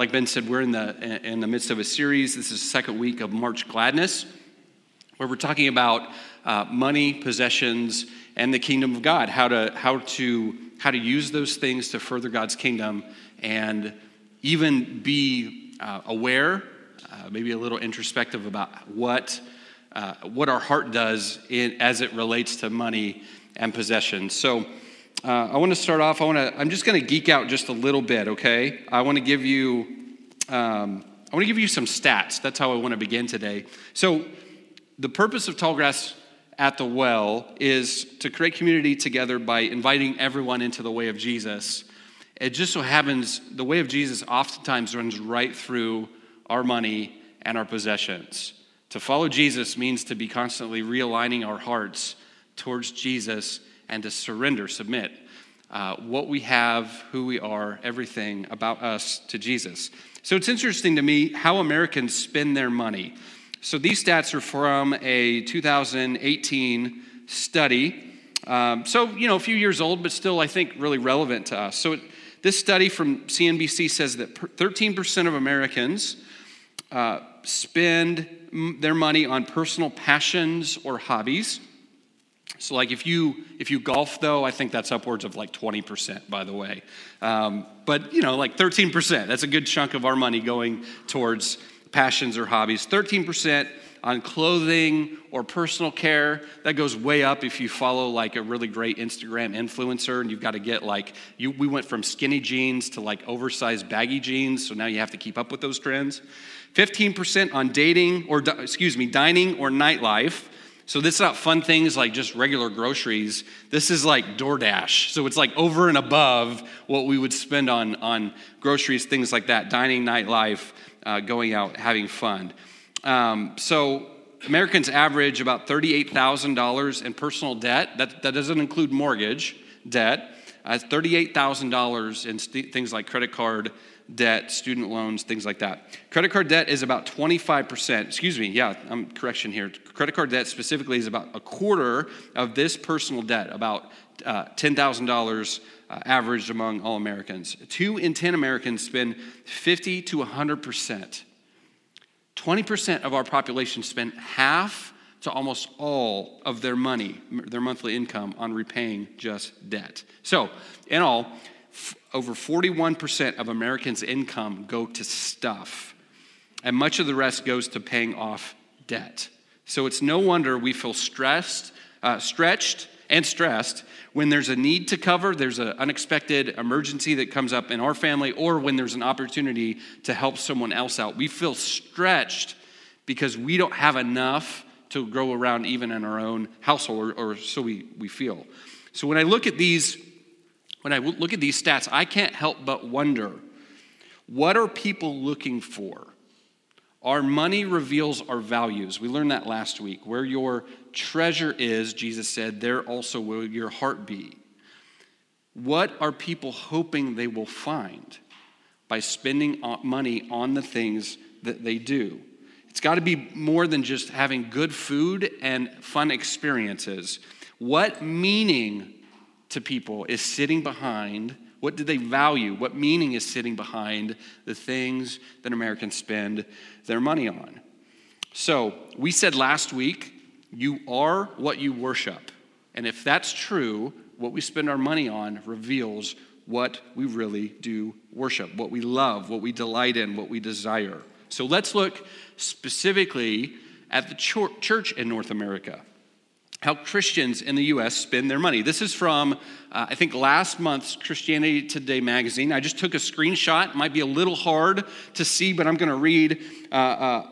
like Ben said, we're in the, in the midst of a series. This is the second week of March Gladness, where we're talking about uh, money, possessions, and the kingdom of God, how to, how, to, how to use those things to further God's kingdom and even be uh, aware, uh, maybe a little introspective about what, uh, what our heart does in, as it relates to money and possessions. So, uh, I want to start off. I want to. I'm just going to geek out just a little bit. Okay. I want to give you. Um, I want to give you some stats. That's how I want to begin today. So, the purpose of Tallgrass at the Well is to create community together by inviting everyone into the way of Jesus. It just so happens the way of Jesus oftentimes runs right through our money and our possessions. To follow Jesus means to be constantly realigning our hearts towards Jesus and to surrender, submit uh, what we have, who we are, everything about us to Jesus. So it's interesting to me how Americans spend their money. So these stats are from a 2018 study. Um, so, you know, a few years old, but still, I think, really relevant to us. So, this study from CNBC says that 13% of Americans uh, spend their money on personal passions or hobbies. So, like if you if you golf, though, I think that's upwards of like 20%, by the way. Um, but you know, like 13%. That's a good chunk of our money going towards passions or hobbies. 13% on clothing or personal care. That goes way up if you follow like a really great Instagram influencer and you've got to get like you we went from skinny jeans to like oversized baggy jeans, so now you have to keep up with those trends. 15% on dating or excuse me, dining or nightlife. So this is not fun things like just regular groceries. This is like DoorDash. So it's like over and above what we would spend on, on groceries, things like that, dining, nightlife, uh, going out, having fun. Um, so Americans average about $38,000 in personal debt. That, that doesn't include mortgage debt. Uh, $38,000 in st- things like credit card debt, student loans, things like that. Credit card debt is about 25%. Excuse me, yeah, I'm correction here. Credit card debt specifically is about a quarter of this personal debt, about uh, $10,000 uh, averaged among all Americans. Two in 10 Americans spend 50 to 100%. 20% of our population spend half to almost all of their money, their monthly income, on repaying just debt. So, in all, over 41% of Americans' income go to stuff, and much of the rest goes to paying off debt. So it's no wonder we feel stressed, uh, stretched, and stressed when there's a need to cover, there's an unexpected emergency that comes up in our family, or when there's an opportunity to help someone else out. We feel stretched because we don't have enough to grow around even in our own household, or, or so we, we feel. So when I look at these when I look at these stats, I can't help but wonder what are people looking for? Our money reveals our values. We learned that last week. Where your treasure is, Jesus said, there also will your heart be. What are people hoping they will find by spending money on the things that they do? It's got to be more than just having good food and fun experiences. What meaning to people is sitting behind what do they value? What meaning is sitting behind the things that Americans spend their money on? So, we said last week, you are what you worship. And if that's true, what we spend our money on reveals what we really do worship, what we love, what we delight in, what we desire. So let's look specifically at the church in North America how Christians in the U.S. spend their money. This is from, uh, I think, last month's Christianity Today magazine. I just took a screenshot. It might be a little hard to see, but I'm going to read uh, uh,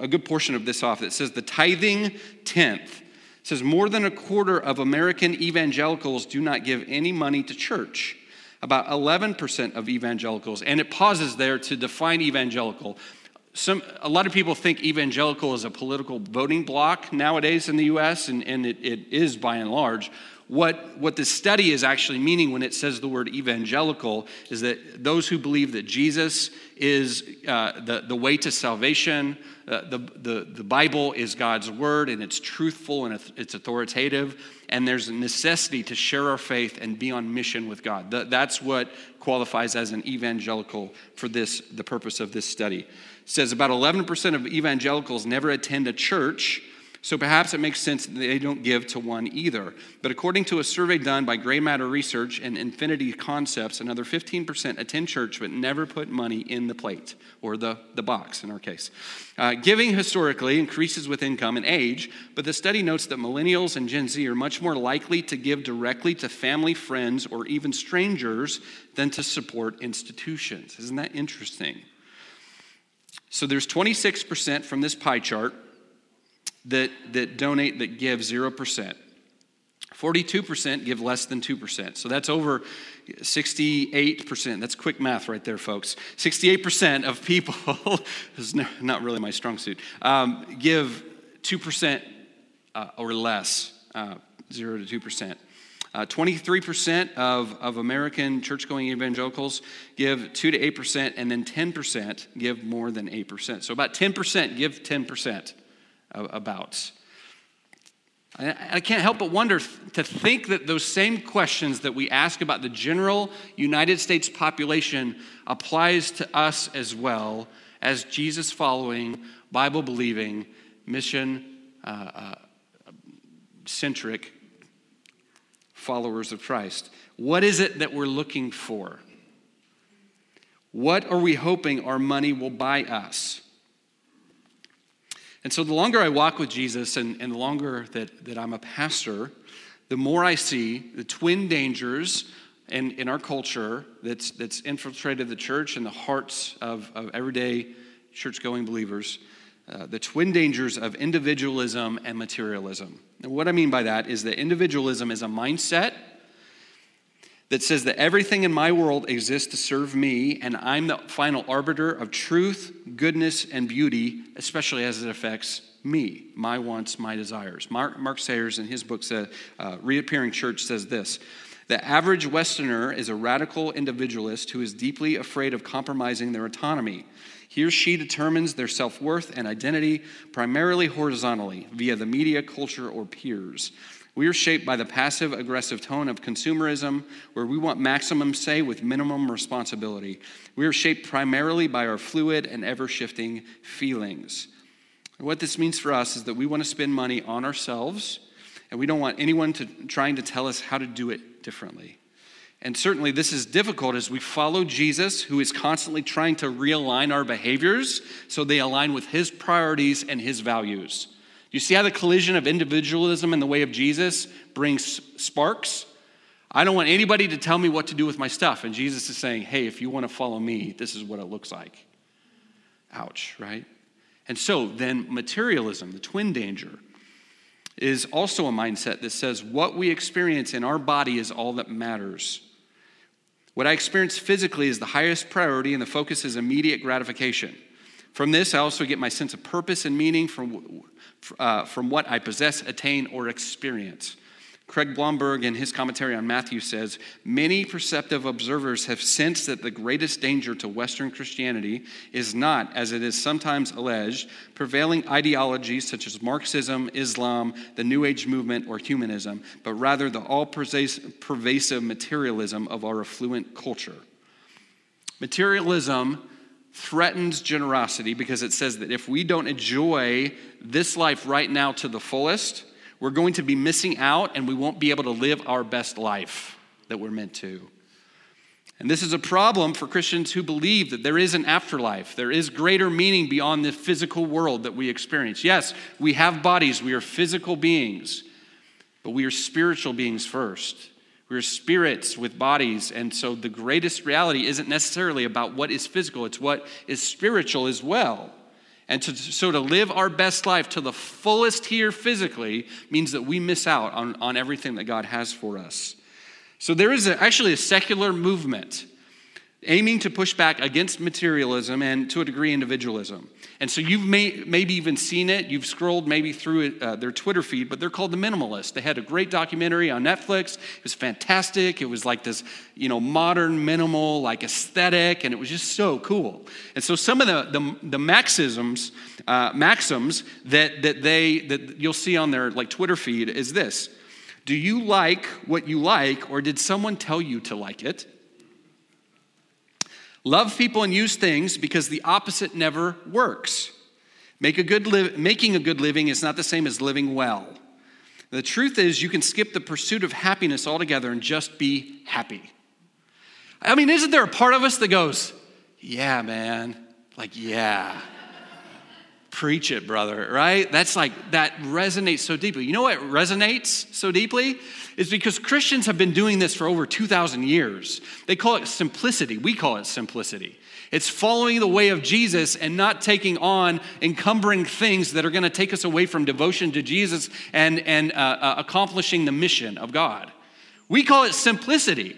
a good portion of this off. It says, The tithing tenth. It says, More than a quarter of American evangelicals do not give any money to church. About 11% of evangelicals, and it pauses there to define evangelical some, a lot of people think evangelical is a political voting bloc nowadays in the US, and, and it, it is by and large. what, what the study is actually meaning when it says the word evangelical is that those who believe that Jesus is uh, the, the way to salvation, uh, the, the, the Bible is God's word and it's truthful and it's authoritative, and there's a necessity to share our faith and be on mission with God. That's what qualifies as an evangelical for this, the purpose of this study. Says about 11% of evangelicals never attend a church so perhaps it makes sense that they don't give to one either. But according to a survey done by Gray Matter Research and Infinity Concepts, another 15% attend church but never put money in the plate or the, the box in our case. Uh, giving historically increases with income and age, but the study notes that millennials and Gen Z are much more likely to give directly to family, friends, or even strangers than to support institutions. Isn't that interesting? So there's 26% from this pie chart that, that donate that give 0%. 42% give less than 2%. So that's over 68%. That's quick math right there, folks. 68% of people, is not really my strong suit, um, give 2% uh, or less, uh, 0 to 2%. Uh, 23% of, of American church going evangelicals give 2 to 8%, and then 10% give more than 8%. So about 10% give 10% about. I can't help but wonder to think that those same questions that we ask about the general United States population applies to us as well as Jesus following, Bible believing, mission uh, uh, centric followers of Christ. What is it that we're looking for? What are we hoping our money will buy us? And so the longer I walk with Jesus and, and the longer that, that I'm a pastor, the more I see the twin dangers in, in our culture that's, that's infiltrated the church and the hearts of, of everyday church going believers. Uh, the twin dangers of individualism and materialism. And what I mean by that is that individualism is a mindset that says that everything in my world exists to serve me, and I'm the final arbiter of truth, goodness, and beauty, especially as it affects me, my wants, my desires. Mark, Mark Sayers, in his book, uh, Reappearing Church, says this The average Westerner is a radical individualist who is deeply afraid of compromising their autonomy. He or she determines their self worth and identity primarily horizontally via the media, culture, or peers. We are shaped by the passive aggressive tone of consumerism, where we want maximum say with minimum responsibility. We are shaped primarily by our fluid and ever shifting feelings. What this means for us is that we want to spend money on ourselves, and we don't want anyone to, trying to tell us how to do it differently. And certainly, this is difficult as we follow Jesus, who is constantly trying to realign our behaviors so they align with his priorities and his values. You see how the collision of individualism and the way of Jesus brings sparks? I don't want anybody to tell me what to do with my stuff. And Jesus is saying, hey, if you want to follow me, this is what it looks like. Ouch, right? And so then materialism, the twin danger, is also a mindset that says what we experience in our body is all that matters. What I experience physically is the highest priority, and the focus is immediate gratification. From this, I also get my sense of purpose and meaning from uh, from what I possess, attain, or experience. Craig Blomberg, in his commentary on Matthew, says Many perceptive observers have sensed that the greatest danger to Western Christianity is not, as it is sometimes alleged, prevailing ideologies such as Marxism, Islam, the New Age movement, or humanism, but rather the all pervasive materialism of our affluent culture. Materialism threatens generosity because it says that if we don't enjoy this life right now to the fullest, we're going to be missing out and we won't be able to live our best life that we're meant to. And this is a problem for Christians who believe that there is an afterlife. There is greater meaning beyond the physical world that we experience. Yes, we have bodies, we are physical beings, but we are spiritual beings first. We're spirits with bodies. And so the greatest reality isn't necessarily about what is physical, it's what is spiritual as well. And to, so to live our best life to the fullest here physically means that we miss out on, on everything that God has for us. So there is a, actually a secular movement aiming to push back against materialism and to a degree individualism. And so you've may, maybe even seen it. You've scrolled maybe through it, uh, their Twitter feed, but they're called the Minimalists. They had a great documentary on Netflix. It was fantastic. It was like this, you know, modern minimal like aesthetic, and it was just so cool. And so some of the the, the maxims uh, maxims that that they that you'll see on their like Twitter feed is this: Do you like what you like, or did someone tell you to like it? Love people and use things because the opposite never works. Make a good li- making a good living is not the same as living well. The truth is, you can skip the pursuit of happiness altogether and just be happy. I mean, isn't there a part of us that goes, Yeah, man, like, yeah. Preach it, brother, right? That's like, that resonates so deeply. You know what resonates so deeply? Is because Christians have been doing this for over 2,000 years. They call it simplicity. We call it simplicity. It's following the way of Jesus and not taking on encumbering things that are going to take us away from devotion to Jesus and, and uh, uh, accomplishing the mission of God. We call it simplicity.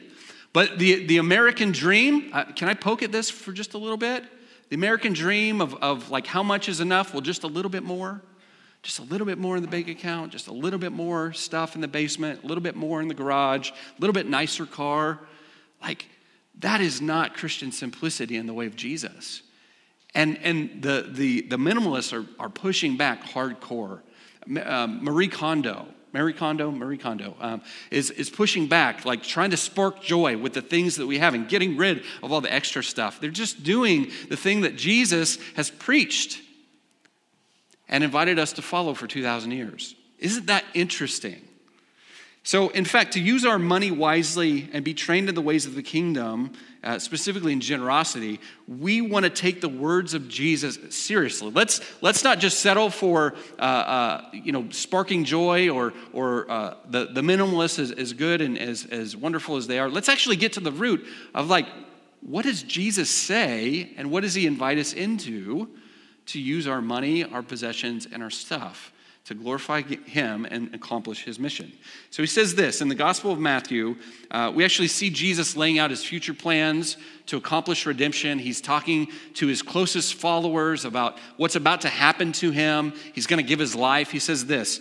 But the, the American dream, uh, can I poke at this for just a little bit? The American dream of, of like how much is enough? Well, just a little bit more. Just a little bit more in the bank account, just a little bit more stuff in the basement, a little bit more in the garage, a little bit nicer car. Like, that is not Christian simplicity in the way of Jesus. And, and the, the, the minimalists are, are pushing back hardcore. Um, Marie Kondo, Marie Kondo, Marie Kondo, um, is, is pushing back, like trying to spark joy with the things that we have and getting rid of all the extra stuff. They're just doing the thing that Jesus has preached and invited us to follow for 2,000 years. Isn't that interesting? So, in fact, to use our money wisely and be trained in the ways of the kingdom, uh, specifically in generosity, we want to take the words of Jesus seriously. Let's, let's not just settle for uh, uh, you know, sparking joy or, or uh, the, the minimalist is as good and as, as wonderful as they are. Let's actually get to the root of like, what does Jesus say and what does he invite us into to use our money, our possessions, and our stuff? to glorify him and accomplish his mission. So he says this in the Gospel of Matthew, uh, we actually see Jesus laying out his future plans to accomplish redemption. He's talking to his closest followers about what's about to happen to him. He's going to give his life. He says this.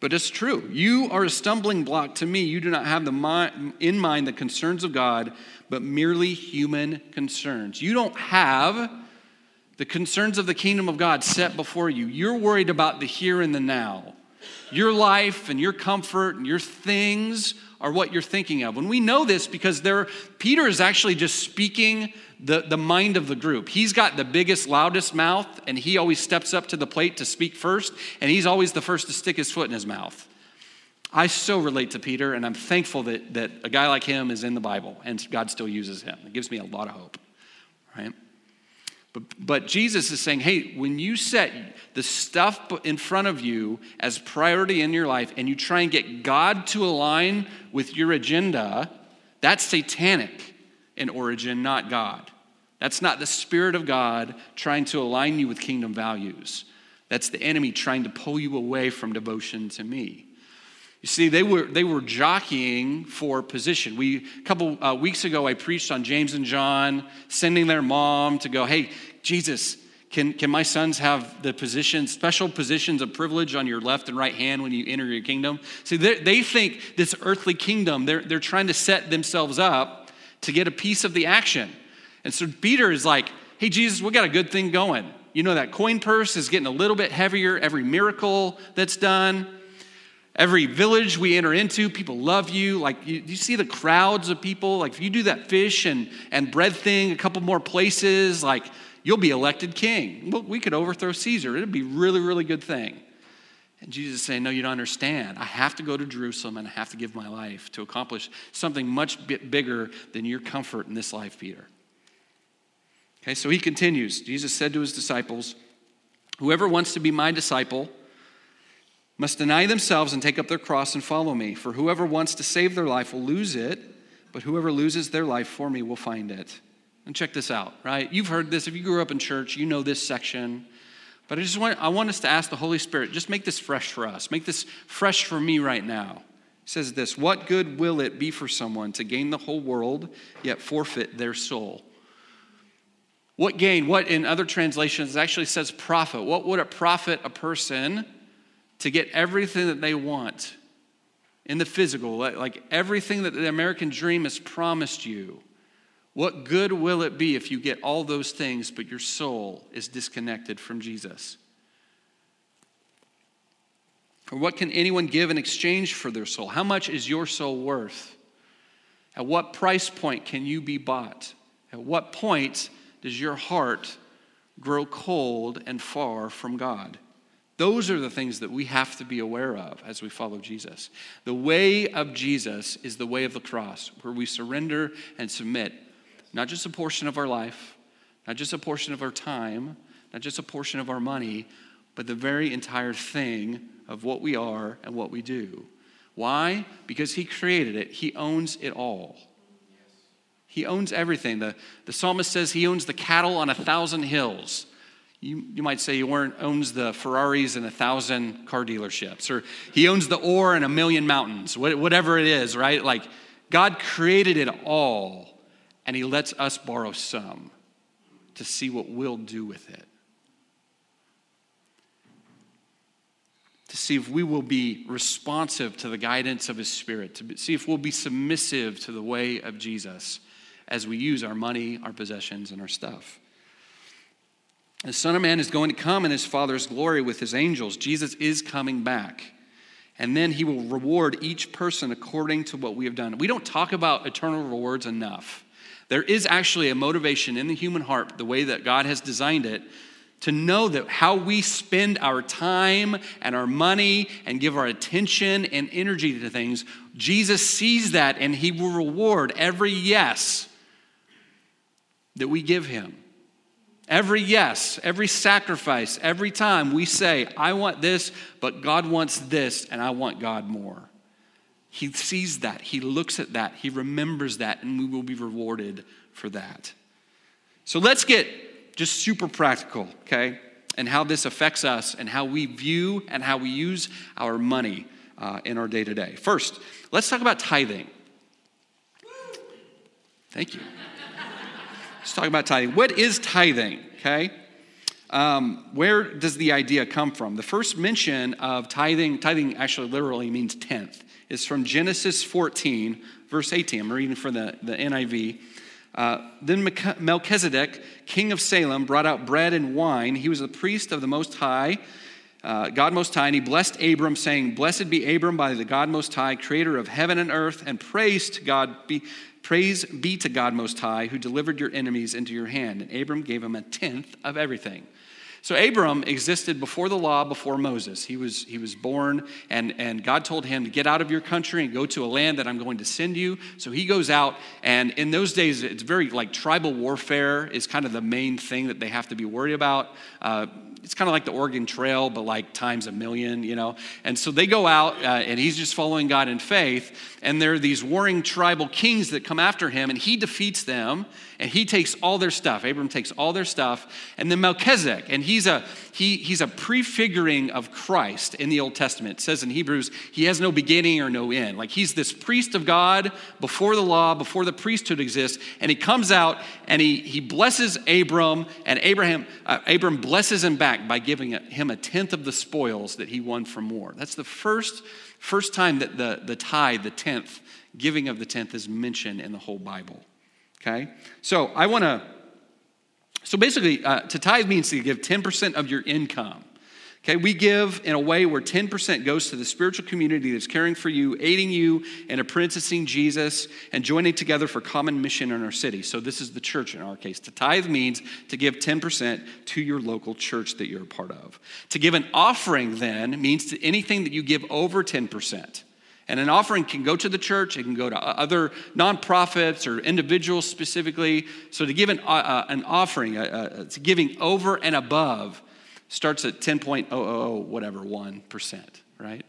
But it's true. You are a stumbling block to me. You do not have the mind, in mind the concerns of God, but merely human concerns. You don't have the concerns of the kingdom of God set before you. You're worried about the here and the now. Your life and your comfort and your things are what you're thinking of. And we know this because there, Peter is actually just speaking the, the mind of the group. He's got the biggest, loudest mouth, and he always steps up to the plate to speak first, and he's always the first to stick his foot in his mouth. I so relate to Peter, and I'm thankful that, that a guy like him is in the Bible and God still uses him. It gives me a lot of hope, right? But, but Jesus is saying, hey, when you set the stuff in front of you as priority in your life and you try and get God to align with your agenda, that's satanic in origin, not God. That's not the Spirit of God trying to align you with kingdom values. That's the enemy trying to pull you away from devotion to me. You see, they were, they were jockeying for position. We, a couple uh, weeks ago, I preached on James and John sending their mom to go, hey, Jesus, can, can my sons have the position, special positions of privilege on your left and right hand when you enter your kingdom? See, they think this earthly kingdom, they're, they're trying to set themselves up to get a piece of the action. And so Peter is like, hey, Jesus, we got a good thing going. You know, that coin purse is getting a little bit heavier every miracle that's done. Every village we enter into, people love you. Like, you, you see the crowds of people. Like, if you do that fish and, and bread thing a couple more places, like, you'll be elected king. Well, we could overthrow Caesar. It'd be really, really good thing. And Jesus is saying, No, you don't understand. I have to go to Jerusalem and I have to give my life to accomplish something much bit bigger than your comfort in this life, Peter. Okay, so he continues. Jesus said to his disciples, Whoever wants to be my disciple must deny themselves and take up their cross and follow me. For whoever wants to save their life will lose it, but whoever loses their life for me will find it. And check this out, right? You've heard this. If you grew up in church, you know this section. But I just want, I want us to ask the Holy Spirit, just make this fresh for us. Make this fresh for me right now. It says this What good will it be for someone to gain the whole world, yet forfeit their soul? What gain? What in other translations actually says profit? What would it profit a person to get everything that they want in the physical, like everything that the American dream has promised you? What good will it be if you get all those things, but your soul is disconnected from Jesus? Or what can anyone give in exchange for their soul? How much is your soul worth? At what price point can you be bought? At what point does your heart grow cold and far from God? Those are the things that we have to be aware of as we follow Jesus. The way of Jesus is the way of the cross, where we surrender and submit not just a portion of our life, not just a portion of our time, not just a portion of our money, but the very entire thing of what we are and what we do. Why? Because He created it, He owns it all. He owns everything. The, the psalmist says he owns the cattle on a thousand hills. You, you might say he owns the Ferraris and a thousand car dealerships, or he owns the ore in a million mountains, whatever it is, right? Like, God created it all, and he lets us borrow some to see what we'll do with it. To see if we will be responsive to the guidance of his spirit, to see if we'll be submissive to the way of Jesus as we use our money, our possessions, and our stuff. The Son of Man is going to come in his Father's glory with his angels. Jesus is coming back. And then he will reward each person according to what we have done. We don't talk about eternal rewards enough. There is actually a motivation in the human heart, the way that God has designed it, to know that how we spend our time and our money and give our attention and energy to things, Jesus sees that and he will reward every yes that we give Him. Every yes, every sacrifice, every time we say, I want this, but God wants this, and I want God more. He sees that, He looks at that, He remembers that, and we will be rewarded for that. So let's get just super practical, okay? And how this affects us and how we view and how we use our money uh, in our day to day. First, let's talk about tithing. Thank you. Let's talk about tithing. What is tithing? Okay. Um, where does the idea come from? The first mention of tithing, tithing actually literally means tenth, is from Genesis 14, verse 18. I'm reading from the, the NIV. Uh, then Melchizedek, king of Salem, brought out bread and wine. He was a priest of the Most High, uh, God Most High, and he blessed Abram, saying, Blessed be Abram by the God Most High, creator of heaven and earth, and praise to God be Praise be to God Most High, who delivered your enemies into your hand. And Abram gave him a tenth of everything. So Abram existed before the law, before Moses. He was, he was born, and, and God told him to get out of your country and go to a land that I'm going to send you. So he goes out, and in those days, it's very like tribal warfare is kind of the main thing that they have to be worried about. Uh, it's kind of like the Oregon Trail, but like times a million, you know. And so they go out, uh, and he's just following God in faith. And there are these warring tribal kings that come after him, and he defeats them, and he takes all their stuff. Abram takes all their stuff, and then Melchizedek, and he's a he, he's a prefiguring of Christ in the Old Testament. It says in Hebrews, he has no beginning or no end. Like he's this priest of God before the law, before the priesthood exists, and he comes out and he he blesses Abram, and Abraham uh, Abram blesses him back by giving him a tenth of the spoils that he won from war. That's the first first time that the the tithe, the tenth, giving of the tenth is mentioned in the whole Bible. Okay? So I want to, so basically, uh, to tithe means to give 10% of your income. Okay, we give in a way where 10% goes to the spiritual community that's caring for you, aiding you and apprenticing Jesus, and joining together for common mission in our city. So, this is the church in our case. To tithe means to give 10% to your local church that you're a part of. To give an offering, then, means to anything that you give over 10%. And an offering can go to the church, it can go to other nonprofits or individuals specifically. So to give an, uh, uh an offering, uh, uh, giving over and above, starts at 10.000 whatever 1%, right?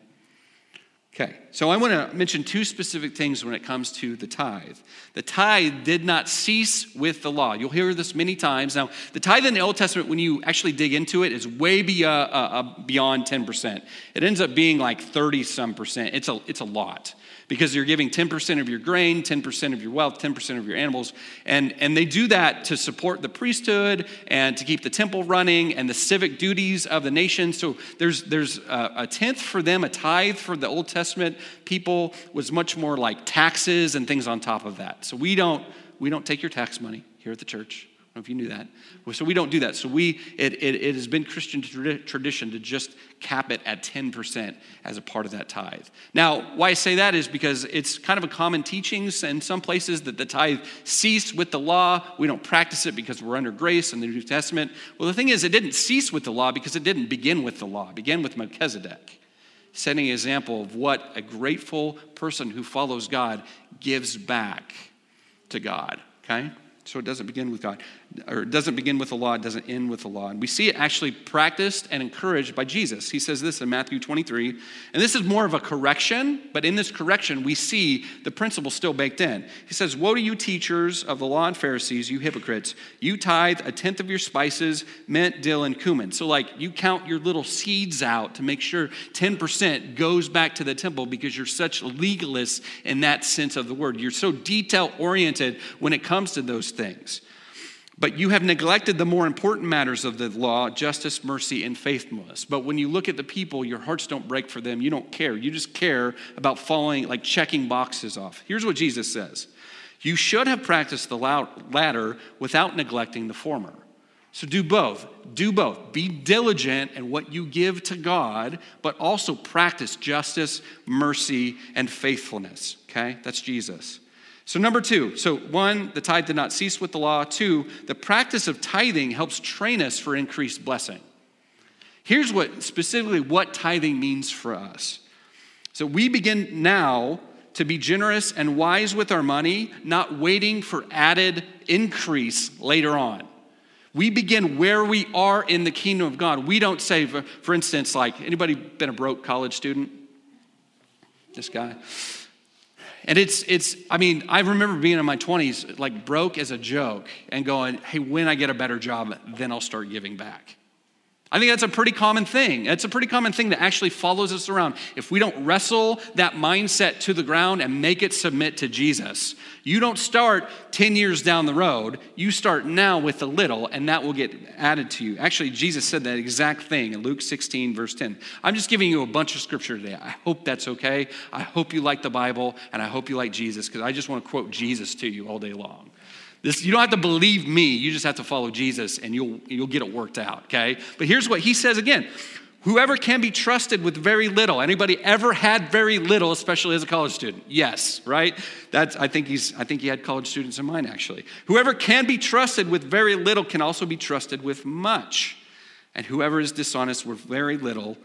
Okay, so I want to mention two specific things when it comes to the tithe. The tithe did not cease with the law. You'll hear this many times. Now, the tithe in the Old Testament, when you actually dig into it, is way be, uh, uh, uh beyond 10%. It ends up being like 30 some percent. It's a, it's a lot because you're giving 10% of your grain, 10% of your wealth, 10% of your animals. And, and they do that to support the priesthood and to keep the temple running and the civic duties of the nation. So there's, there's a, a tenth for them, a tithe for the Old Testament people was much more like taxes and things on top of that. So we don't, we don't take your tax money here at the church I don't know if you knew that. So we don't do that. So we, it, it, it has been Christian tradition to just cap it at 10% as a part of that tithe. Now, why I say that is because it's kind of a common teaching in some places that the tithe ceased with the law. We don't practice it because we're under grace in the New Testament. Well, the thing is, it didn't cease with the law because it didn't begin with the law. It began with Melchizedek setting an example of what a grateful person who follows God gives back to God. Okay? So it doesn't begin with God, or it doesn't begin with the law, it doesn't end with the law. And we see it actually practiced and encouraged by Jesus. He says this in Matthew 23, and this is more of a correction, but in this correction, we see the principle still baked in. He says, Woe to you, teachers of the law and Pharisees, you hypocrites! You tithe a tenth of your spices, mint, dill, and cumin. So, like, you count your little seeds out to make sure 10% goes back to the temple because you're such legalists in that sense of the word. You're so detail oriented when it comes to those things. But you have neglected the more important matters of the law justice, mercy, and faithfulness. But when you look at the people, your hearts don't break for them. You don't care. You just care about following, like checking boxes off. Here's what Jesus says You should have practiced the latter without neglecting the former. So do both. Do both. Be diligent in what you give to God, but also practice justice, mercy, and faithfulness. Okay? That's Jesus. So, number two, so one, the tithe did not cease with the law. Two, the practice of tithing helps train us for increased blessing. Here's what specifically what tithing means for us. So, we begin now to be generous and wise with our money, not waiting for added increase later on. We begin where we are in the kingdom of God. We don't say, for, for instance, like anybody been a broke college student? This guy. And it's, it's, I mean, I remember being in my 20s, like broke as a joke and going, hey, when I get a better job, then I'll start giving back. I think that's a pretty common thing. It's a pretty common thing that actually follows us around. If we don't wrestle that mindset to the ground and make it submit to Jesus, you don't start 10 years down the road. You start now with a little, and that will get added to you. Actually, Jesus said that exact thing in Luke 16, verse 10. I'm just giving you a bunch of scripture today. I hope that's okay. I hope you like the Bible, and I hope you like Jesus, because I just want to quote Jesus to you all day long. This, you don't have to believe me, you just have to follow Jesus and you'll, you'll get it worked out, okay? But here's what he says again. Whoever can be trusted with very little. Anybody ever had very little especially as a college student? Yes right? That's i think he's i think he had college students in mind actually. Whoever can be trusted with very little can also be trusted with much. And whoever is dishonest with very little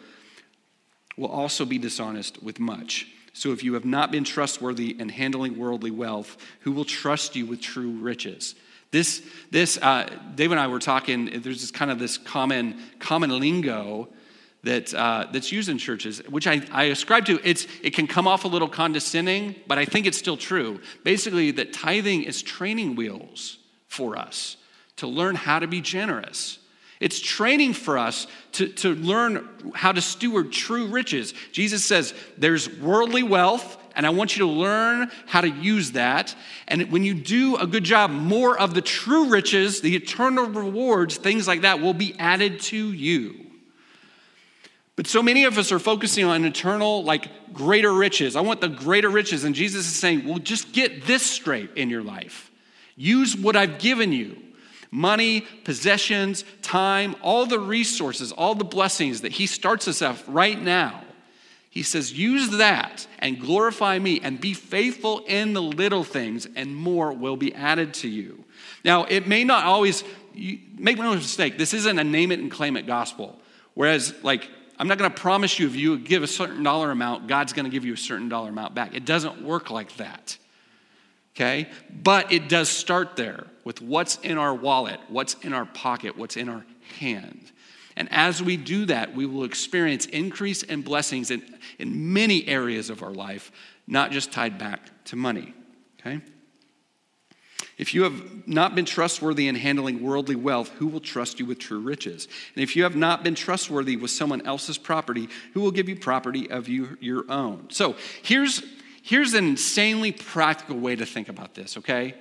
will also be dishonest with much so if you have not been trustworthy in handling worldly wealth, who will trust you with true riches? This, this uh, Dave and I were talking, there's this kind of this common, common lingo that, uh, that's used in churches, which I, I ascribe to. It's, it can come off a little condescending, but I think it's still true. Basically, that tithing is training wheels for us to learn how to be generous. It's training for us to, to learn how to steward true riches. Jesus says there's worldly wealth, and I want you to learn how to use that. And when you do a good job, more of the true riches, the eternal rewards, things like that will be added to you. But so many of us are focusing on eternal, like greater riches. I want the greater riches. And Jesus is saying, well, just get this straight in your life. Use what I've given you money, possessions, time, all the resources, all the blessings that He starts us off right now. He says, use that and glorify me and be faithful in the little things, and more will be added to you. Now, it may not always, make no mistake, this isn't a name it and claim it gospel. Whereas, like, I'm not going to promise you if you give a certain dollar amount, God's going to give you a certain dollar amount back. It doesn't work like that. Okay? But it does start there with what's in our wallet, what's in our pocket, what's in our hand. And as we do that, we will experience increase and blessings in, in many areas of our life, not just tied back to money. Okay? If you have not been trustworthy in handling worldly wealth, who will trust you with true riches? And if you have not been trustworthy with someone else's property, who will give you property of you, your own? So here's, here's an insanely practical way to think about this, okay?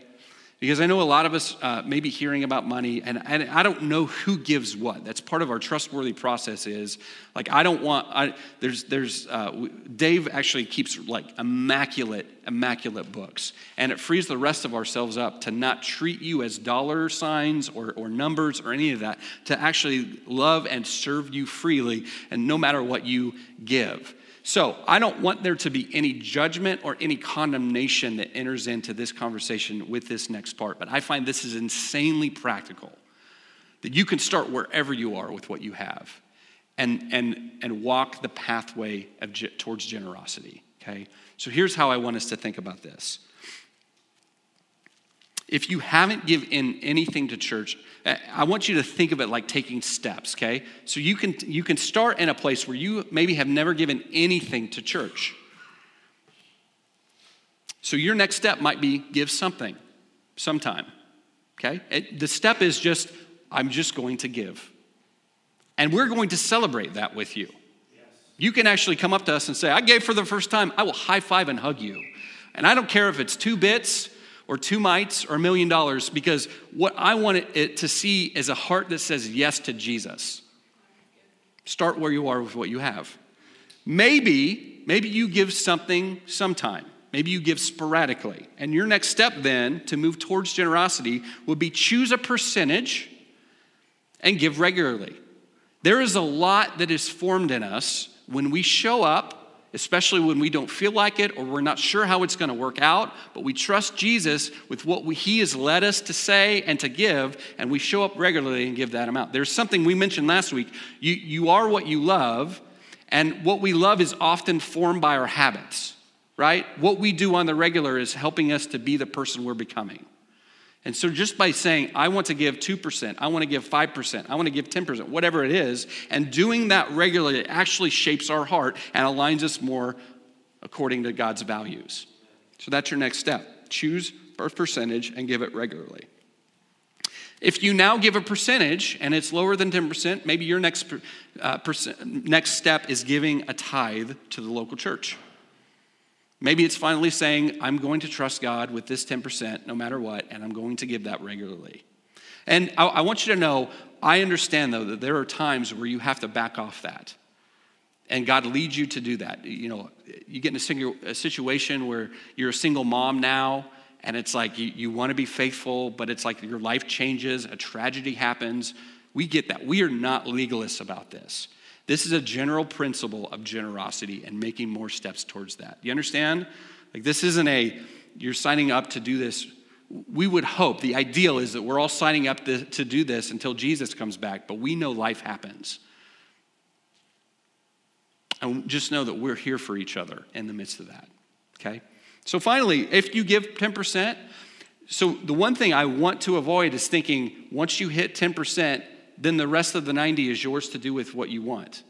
Because I know a lot of us uh, may be hearing about money, and, and I don't know who gives what. That's part of our trustworthy process. Is like I don't want. I, there's there's uh, Dave actually keeps like immaculate immaculate books, and it frees the rest of ourselves up to not treat you as dollar signs or, or numbers or any of that. To actually love and serve you freely, and no matter what you give. So I don't want there to be any judgment or any condemnation that enters into this conversation with this next part, but I find this is insanely practical. That you can start wherever you are with what you have and, and, and walk the pathway of, towards generosity, okay? So here's how I want us to think about this. If you haven't given anything to church, I want you to think of it like taking steps, okay? So you can, you can start in a place where you maybe have never given anything to church. So your next step might be give something sometime, okay? It, the step is just, I'm just going to give. And we're going to celebrate that with you. You can actually come up to us and say, I gave for the first time. I will high five and hug you. And I don't care if it's two bits or two mites or a million dollars because what I want it to see is a heart that says yes to Jesus. Start where you are with what you have. Maybe, maybe you give something sometime. Maybe you give sporadically. And your next step then to move towards generosity would be choose a percentage and give regularly. There is a lot that is formed in us when we show up especially when we don't feel like it or we're not sure how it's going to work out, but we trust Jesus with what we, He has led us to say and to give, and we show up regularly and give that amount. There's something we mentioned last week. You, you are what you love, and what we love is often formed by our habits, right? What we do on the regular is helping us to be the person we're becoming. And so, just by saying, I want to give 2%, I want to give 5%, I want to give 10%, whatever it is, and doing that regularly actually shapes our heart and aligns us more according to God's values. So, that's your next step. Choose a percentage and give it regularly. If you now give a percentage and it's lower than 10%, maybe your next, uh, percent, next step is giving a tithe to the local church. Maybe it's finally saying, I'm going to trust God with this 10% no matter what, and I'm going to give that regularly. And I, I want you to know, I understand though that there are times where you have to back off that. And God leads you to do that. You know, you get in a, single, a situation where you're a single mom now, and it's like you, you want to be faithful, but it's like your life changes, a tragedy happens. We get that. We are not legalists about this. This is a general principle of generosity and making more steps towards that. You understand? Like, this isn't a, you're signing up to do this. We would hope, the ideal is that we're all signing up to, to do this until Jesus comes back, but we know life happens. And just know that we're here for each other in the midst of that. Okay? So, finally, if you give 10%, so the one thing I want to avoid is thinking once you hit 10%, then the rest of the 90 is yours to do with what you want.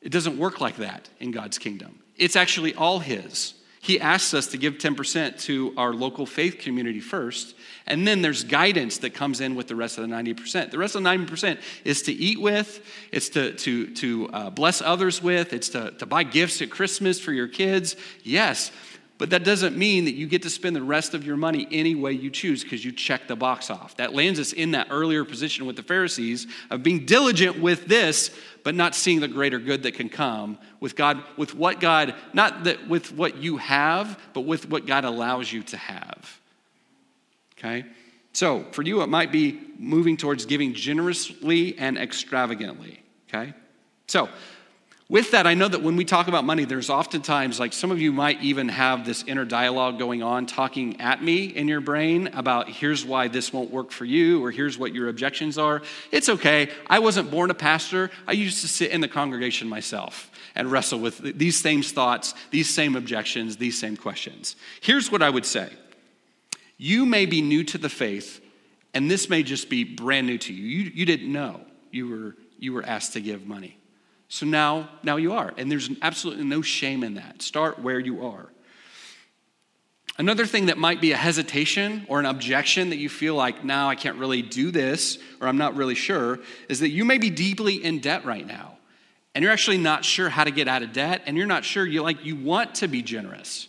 It doesn't work like that in God's kingdom. It's actually all His. He asks us to give 10% to our local faith community first, and then there's guidance that comes in with the rest of the 90%. The rest of the 90% is to eat with, it's to, to, to uh, bless others with, it's to, to buy gifts at Christmas for your kids. Yes, but that doesn't mean that you get to spend the rest of your money any way you choose because you check the box off. That lands us in that earlier position with the Pharisees of being diligent with this, but not seeing the greater good that can come with God, with what God, not that with what you have, but with what God allows you to have. Okay? So for you, it might be moving towards giving generously and extravagantly. Okay? So With that, I know that when we talk about money, there's oftentimes, like some of you might even have this inner dialogue going on, talking at me in your brain about here's why this won't work for you, or here's what your objections are. It's okay. I wasn't born a pastor. I used to sit in the congregation myself and wrestle with these same thoughts, these same objections, these same questions. Here's what I would say You may be new to the faith, and this may just be brand new to you. You, you didn't know you were, you were asked to give money. So now, now you are. And there's absolutely no shame in that. Start where you are. Another thing that might be a hesitation or an objection that you feel like, now I can't really do this, or I'm not really sure, is that you may be deeply in debt right now. And you're actually not sure how to get out of debt, and you're not sure you like you want to be generous.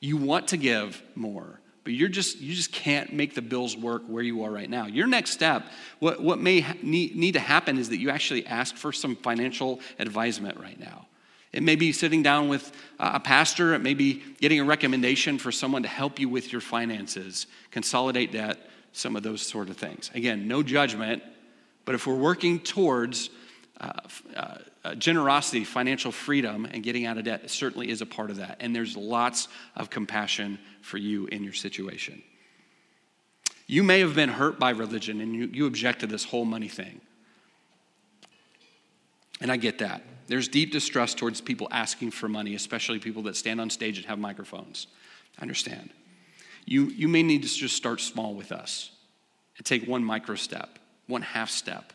You want to give more but you're just you just can't make the bills work where you are right now. Your next step what, what may ha- need, need to happen is that you actually ask for some financial advisement right now. It may be sitting down with a pastor. It may be getting a recommendation for someone to help you with your finances consolidate debt some of those sort of things. Again no judgment but if we're working towards uh, uh, uh, generosity, financial freedom, and getting out of debt certainly is a part of that. And there's lots of compassion for you in your situation. You may have been hurt by religion and you, you object to this whole money thing. And I get that. There's deep distrust towards people asking for money, especially people that stand on stage and have microphones. I understand. You, you may need to just start small with us and take one micro step, one half step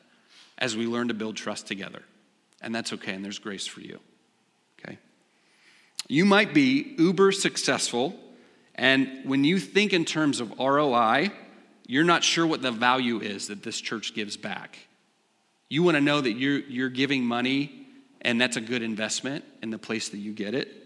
as we learn to build trust together. And that's okay, and there's grace for you. Okay? You might be uber successful, and when you think in terms of ROI, you're not sure what the value is that this church gives back. You want to know that you're, you're giving money, and that's a good investment in the place that you get it.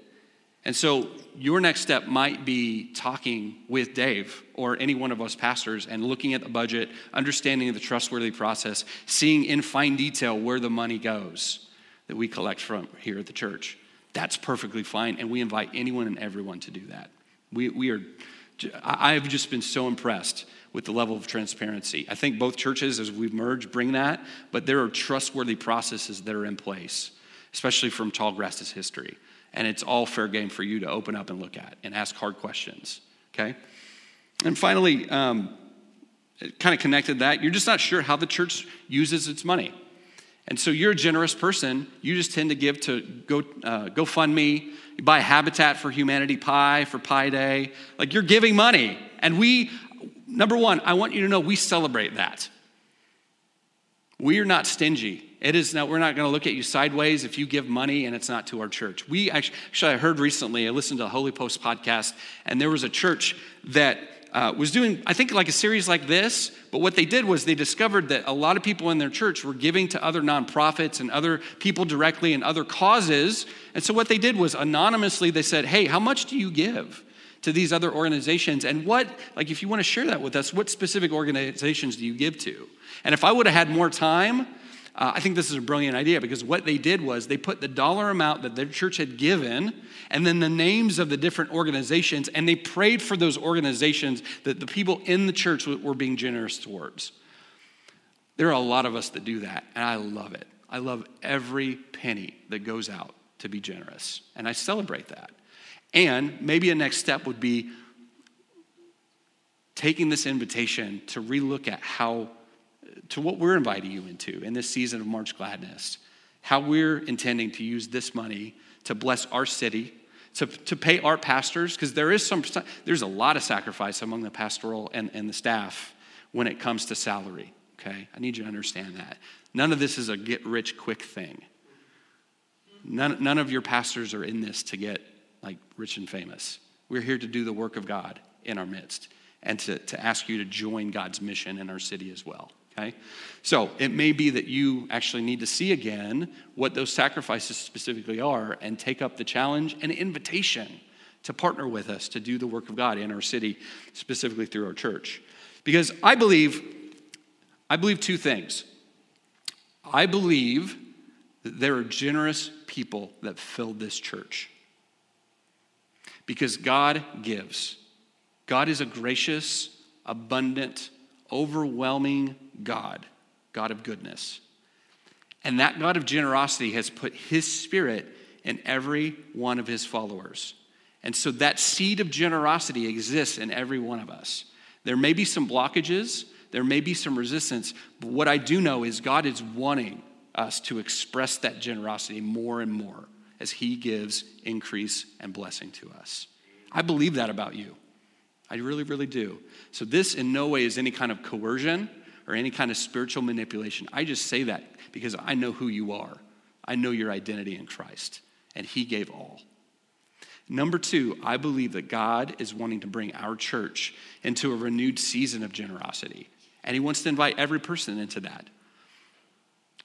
And so your next step might be talking with Dave or any one of us pastors and looking at the budget, understanding the trustworthy process, seeing in fine detail where the money goes that we collect from here at the church. That's perfectly fine, and we invite anyone and everyone to do that. We, we are, I've just been so impressed with the level of transparency. I think both churches, as we've merged, bring that, but there are trustworthy processes that are in place, especially from Tallgrass's history and it's all fair game for you to open up and look at and ask hard questions. Okay? And finally, um, kind of connected that, you're just not sure how the church uses its money. And so you're a generous person. You just tend to give to Go, uh, GoFundMe. You buy Habitat for Humanity pie for Pie Day. Like you're giving money. And we, number one, I want you to know we celebrate that. We are not stingy. It is not, we're not going to look at you sideways if you give money and it's not to our church. We actually, actually I heard recently, I listened to a Holy Post podcast, and there was a church that uh, was doing, I think, like a series like this. But what they did was they discovered that a lot of people in their church were giving to other nonprofits and other people directly and other causes. And so what they did was anonymously, they said, Hey, how much do you give? to these other organizations and what like if you want to share that with us what specific organizations do you give to and if i would have had more time uh, I think this is a brilliant idea because what they did was they put the dollar amount that their church had given and then the names of the different organizations, and they prayed for those organizations that the people in the church were being generous towards. There are a lot of us that do that, and I love it. I love every penny that goes out to be generous, and I celebrate that. And maybe a next step would be taking this invitation to relook at how to what we're inviting you into in this season of March Gladness, how we're intending to use this money to bless our city, to, to pay our pastors, because there is some, there's a lot of sacrifice among the pastoral and, and the staff when it comes to salary, okay? I need you to understand that. None of this is a get rich quick thing. None, none of your pastors are in this to get like rich and famous. We're here to do the work of God in our midst and to, to ask you to join God's mission in our city as well. Okay? So it may be that you actually need to see again what those sacrifices specifically are and take up the challenge and invitation to partner with us to do the work of God in our city, specifically through our church. Because I believe, I believe two things. I believe that there are generous people that filled this church. Because God gives. God is a gracious, abundant, overwhelming God, God of goodness. And that God of generosity has put his spirit in every one of his followers. And so that seed of generosity exists in every one of us. There may be some blockages, there may be some resistance, but what I do know is God is wanting us to express that generosity more and more as He gives increase and blessing to us. I believe that about you. I really, really do. So, this in no way is any kind of coercion or any kind of spiritual manipulation. I just say that because I know who you are. I know your identity in Christ, and He gave all. Number two, I believe that God is wanting to bring our church into a renewed season of generosity, and He wants to invite every person into that.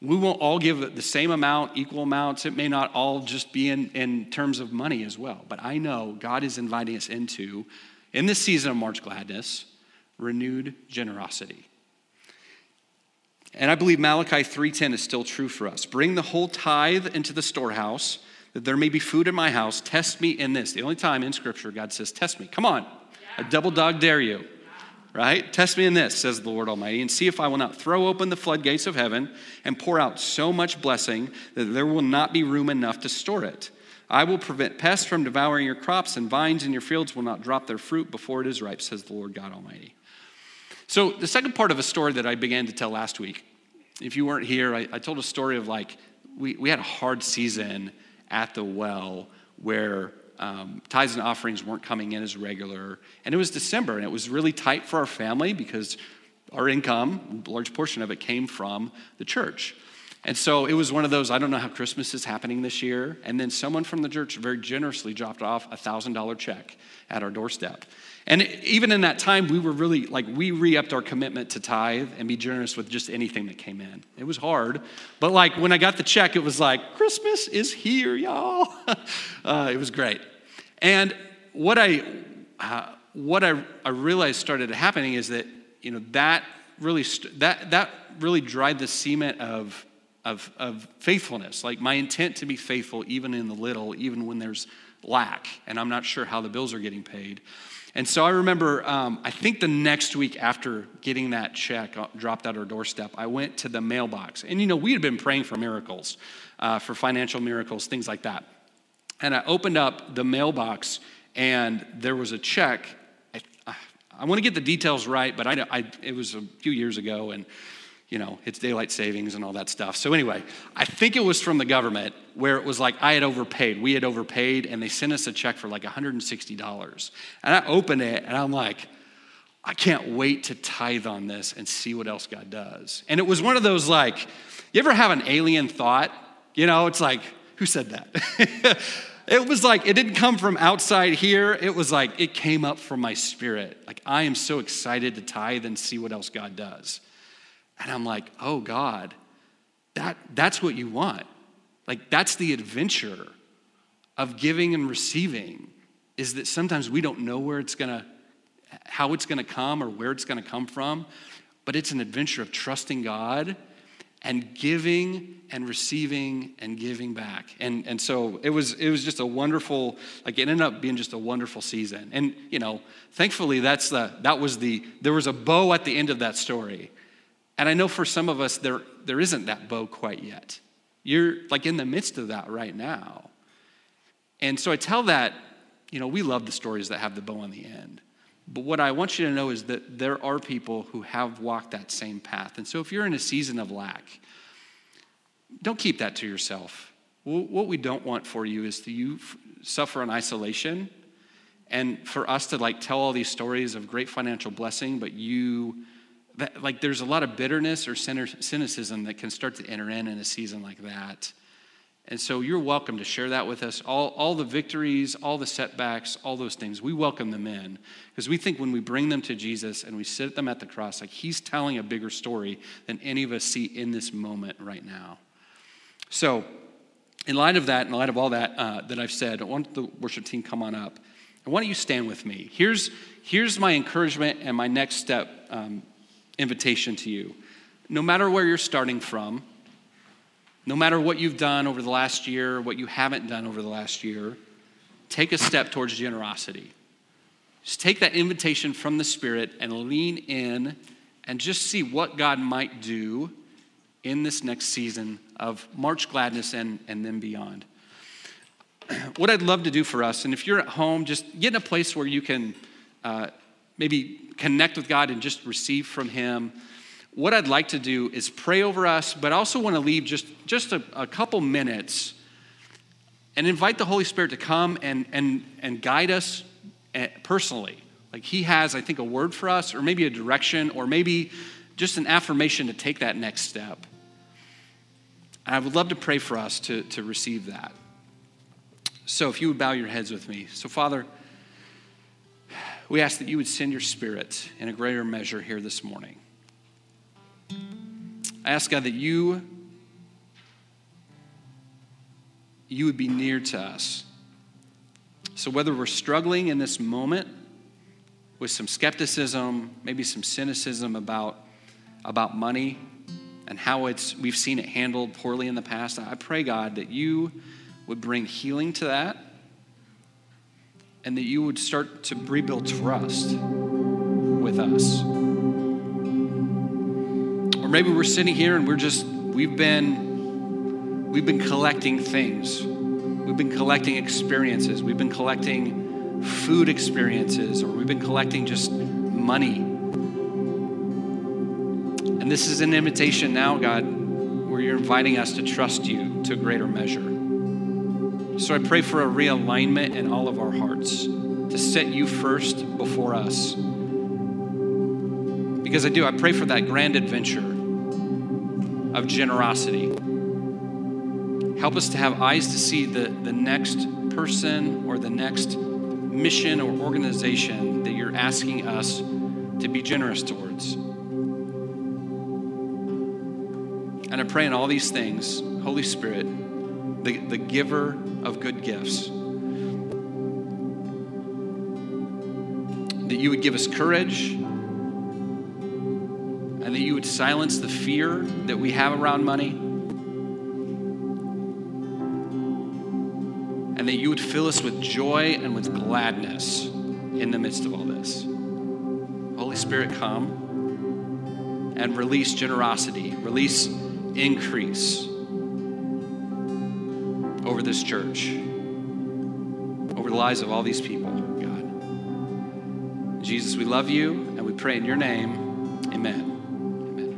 We won't all give the same amount, equal amounts. It may not all just be in, in terms of money as well. But I know God is inviting us into, in this season of March Gladness, renewed generosity. And I believe Malachi 3:10 is still true for us. Bring the whole tithe into the storehouse, that there may be food in my house. Test me in this. The only time in Scripture God says, Test me. Come on. I double dog dare you. Right? Test me in this, says the Lord Almighty, and see if I will not throw open the floodgates of heaven and pour out so much blessing that there will not be room enough to store it. I will prevent pests from devouring your crops, and vines in your fields will not drop their fruit before it is ripe, says the Lord God Almighty. So, the second part of a story that I began to tell last week, if you weren't here, I, I told a story of like, we, we had a hard season at the well where um, tithes and offerings weren't coming in as regular. And it was December, and it was really tight for our family because our income, a large portion of it, came from the church. And so it was one of those, I don't know how Christmas is happening this year. And then someone from the church very generously dropped off a $1,000 check at our doorstep. And even in that time, we were really like, we re upped our commitment to tithe and be generous with just anything that came in. It was hard. But like when I got the check, it was like, Christmas is here, y'all. uh, it was great. And what I, uh, what I, I realized started happening is that, you know, that really, st- that, that really dried the cement of, of, of faithfulness. Like my intent to be faithful, even in the little, even when there's lack, and I'm not sure how the bills are getting paid. And so I remember, um, I think the next week after getting that check uh, dropped at our doorstep, I went to the mailbox. And you know, we had been praying for miracles, uh, for financial miracles, things like that. And I opened up the mailbox, and there was a check. I, I want to get the details right, but I, I, it was a few years ago, and you know, it's daylight savings and all that stuff. So, anyway, I think it was from the government where it was like I had overpaid. We had overpaid, and they sent us a check for like $160. And I opened it, and I'm like, I can't wait to tithe on this and see what else God does. And it was one of those like, you ever have an alien thought? You know, it's like, who said that? it was like, it didn't come from outside here. It was like, it came up from my spirit. Like, I am so excited to tithe and see what else God does. And I'm like, oh God, that, that's what you want. Like, that's the adventure of giving and receiving, is that sometimes we don't know where it's gonna, how it's gonna come or where it's gonna come from, but it's an adventure of trusting God and giving and receiving and giving back. And, and so it was, it was just a wonderful, like it ended up being just a wonderful season. And, you know, thankfully that's the, that was the, there was a bow at the end of that story. And I know for some of us, there, there isn't that bow quite yet. You're like in the midst of that right now. And so I tell that, you know, we love the stories that have the bow on the end. But what I want you to know is that there are people who have walked that same path. And so if you're in a season of lack, don't keep that to yourself. What we don't want for you is to you suffer in isolation and for us to like tell all these stories of great financial blessing, but you that, like there's a lot of bitterness or cynicism that can start to enter in in a season like that. And so you're welcome to share that with us. All, all the victories, all the setbacks, all those things, we welcome them in. Because we think when we bring them to Jesus and we sit them at the cross, like he's telling a bigger story than any of us see in this moment right now. So, in light of that, in light of all that uh, that I've said, I want the worship team come on up. And why don't you stand with me? Here's, here's my encouragement and my next step um, invitation to you. No matter where you're starting from, no matter what you've done over the last year, what you haven't done over the last year, take a step towards generosity. Just take that invitation from the Spirit and lean in and just see what God might do in this next season of March Gladness and, and then beyond. What I'd love to do for us, and if you're at home, just get in a place where you can uh, maybe connect with God and just receive from Him. What I'd like to do is pray over us, but I also want to leave just, just a, a couple minutes and invite the Holy Spirit to come and, and, and guide us eh, personally. Like He has, I think, a word for us, or maybe a direction, or maybe just an affirmation to take that next step. And I would love to pray for us to, to receive that. So if you would bow your heads with me. So, Father, we ask that you would send your spirit in a greater measure here this morning. I ask God that you you would be near to us. So whether we're struggling in this moment with some skepticism, maybe some cynicism about about money and how it's we've seen it handled poorly in the past, I pray God that you would bring healing to that and that you would start to rebuild trust with us. Or maybe we're sitting here and we're just, we've been, we've been collecting things. We've been collecting experiences. We've been collecting food experiences, or we've been collecting just money. And this is an invitation now, God, where you're inviting us to trust you to a greater measure. So I pray for a realignment in all of our hearts to set you first before us. Because I do, I pray for that grand adventure of generosity. Help us to have eyes to see the, the next person or the next mission or organization that you're asking us to be generous towards. And I pray in all these things, Holy Spirit, the, the giver of good gifts. That you would give us courage and that you would silence the fear that we have around money. And that you would fill us with joy and with gladness in the midst of all this. Holy Spirit, come and release generosity, release increase over this church, over the lives of all these people, God. Jesus, we love you and we pray in your name. Amen. Amen.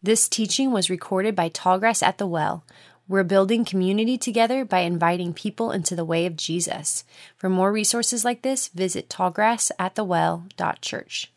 This teaching was recorded by Tallgrass at the Well. We're building community together by inviting people into the way of Jesus. For more resources like this, visit tallgrassatthewell.church.